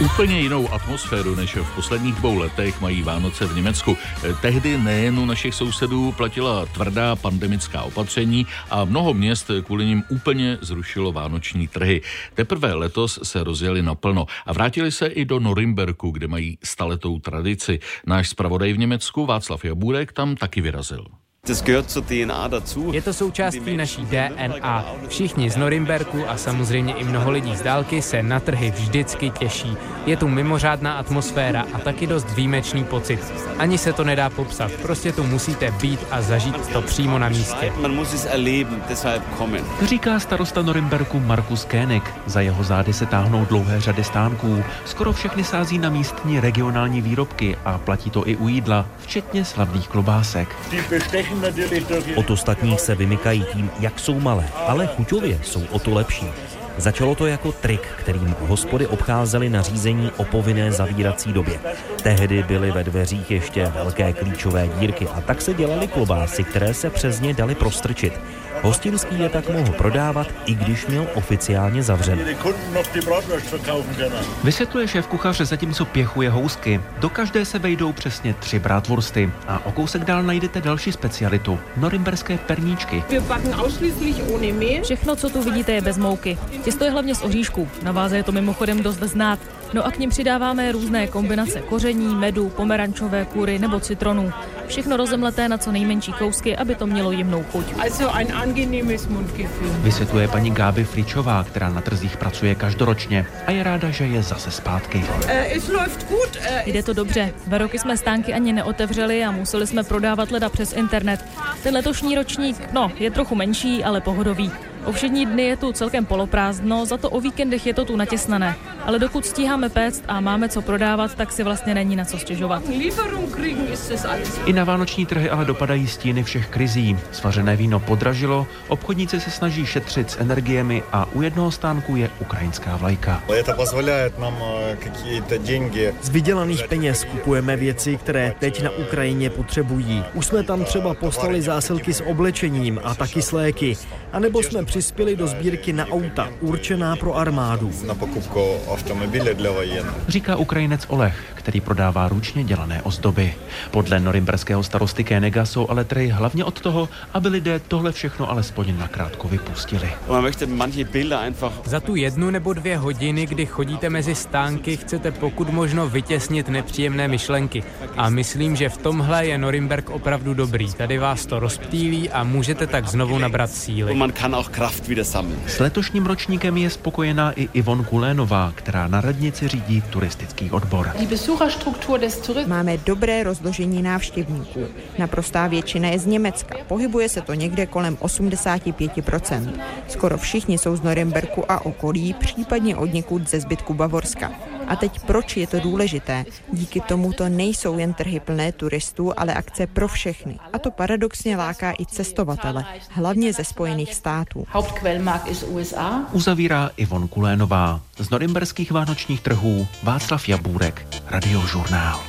Úplně jinou atmosféru než v posledních dvou letech mají Vánoce v Německu. Tehdy nejen u našich sousedů platila tvrdá pandemická opatření a mnoho měst kvůli nim úplně zrušilo vánoční trhy. Teprve letos se rozjeli naplno a vrátili se i do Norimberku, kde mají staletou tradici. Náš zpravodaj v Německu Václav Jabůrek tam taky vyrazil. Je to součástí naší DNA. Všichni z Norimberku a samozřejmě i mnoho lidí z dálky se na trhy vždycky těší. Je tu mimořádná atmosféra a taky dost výjimečný pocit. Ani se to nedá popsat, prostě tu musíte být a zažít to přímo na místě. Říká starosta Norimberku Markus Kének. Za jeho zády se táhnou dlouhé řady stánků. Skoro všechny sází na místní regionální výrobky a platí to i u jídla, včetně slavných klobásek. Od ostatních se vymykají tím, jak jsou malé, ale chuťově jsou o to lepší. Začalo to jako trik, kterým hospody obcházely nařízení o povinné zavírací době. Tehdy byly ve dveřích ještě velké klíčové dírky a tak se dělaly klobásy, které se přes ně daly prostrčit. Hostinský je tak mohl prodávat, i když měl oficiálně zavřeno. Vysvětluje šéf kuchař, zatímco pěchuje housky. Do každé se vejdou přesně tři bratwursty. A o kousek dál najdete další specialitu. Norimberské perníčky. Všechno, co tu vidíte, je bez mouky. Těsto je hlavně z oříšků. Na váze je to mimochodem dost znát. No a k ním přidáváme různé kombinace koření, medu, pomerančové kůry nebo citronů. Všechno rozemleté na co nejmenší kousky, aby to mělo jemnou chuť. Vysvětluje paní Gáby Fričová, která na trzích pracuje každoročně a je ráda, že je zase zpátky. Jde to dobře. Dva roky jsme stánky ani neotevřeli a museli jsme prodávat leda přes internet. Ten letošní ročník, no, je trochu menší, ale pohodový. O všední dny je tu celkem poloprázdno, za to o víkendech je to tu natěsnané. Ale dokud stíháme péct a máme co prodávat, tak si vlastně není na co stěžovat. I na vánoční trhy ale dopadají stíny všech krizí. Svařené víno podražilo, obchodníci se snaží šetřit s energiemi a u jednoho stánku je ukrajinská vlajka. Z vydělaných peněz kupujeme věci, které teď na Ukrajině potřebují. Už jsme tam třeba poslali zásilky s oblečením a taky s léky. A nebo jsme přispěli do sbírky na auta, určená pro armádu. Na pokupku automobily. Říká Ukrajinec Oleh, který prodává ručně dělané ozdoby. Podle norimberského starosty Kénega jsou ale trej hlavně od toho, aby lidé tohle všechno alespoň nakrátko vypustili. Za tu jednu nebo dvě hodiny, kdy chodíte mezi stánky, chcete pokud možno vytěsnit nepříjemné myšlenky. A myslím, že v tomhle je Norimberg opravdu dobrý. Tady vás to rozptýlí a můžete tak znovu nabrat síly. S letošním ročníkem je spokojená i Ivon Kulénová, která na radnici řídí turistický odbor. Máme dobré rozložení návštěvníků. Naprostá většina je z Německa. Pohybuje se to někde kolem 85%. Skoro všichni jsou z Norimberku a okolí, případně od někud ze zbytku Bavorska. A teď proč je to důležité? Díky tomu to nejsou jen trhy plné turistů, ale akce pro všechny. A to paradoxně láká i cestovatele, hlavně ze Spojených států. Uzavírá Ivon Kulénová. Z norimberských vánočních trhů Václav Jabůrek, Radiožurnál.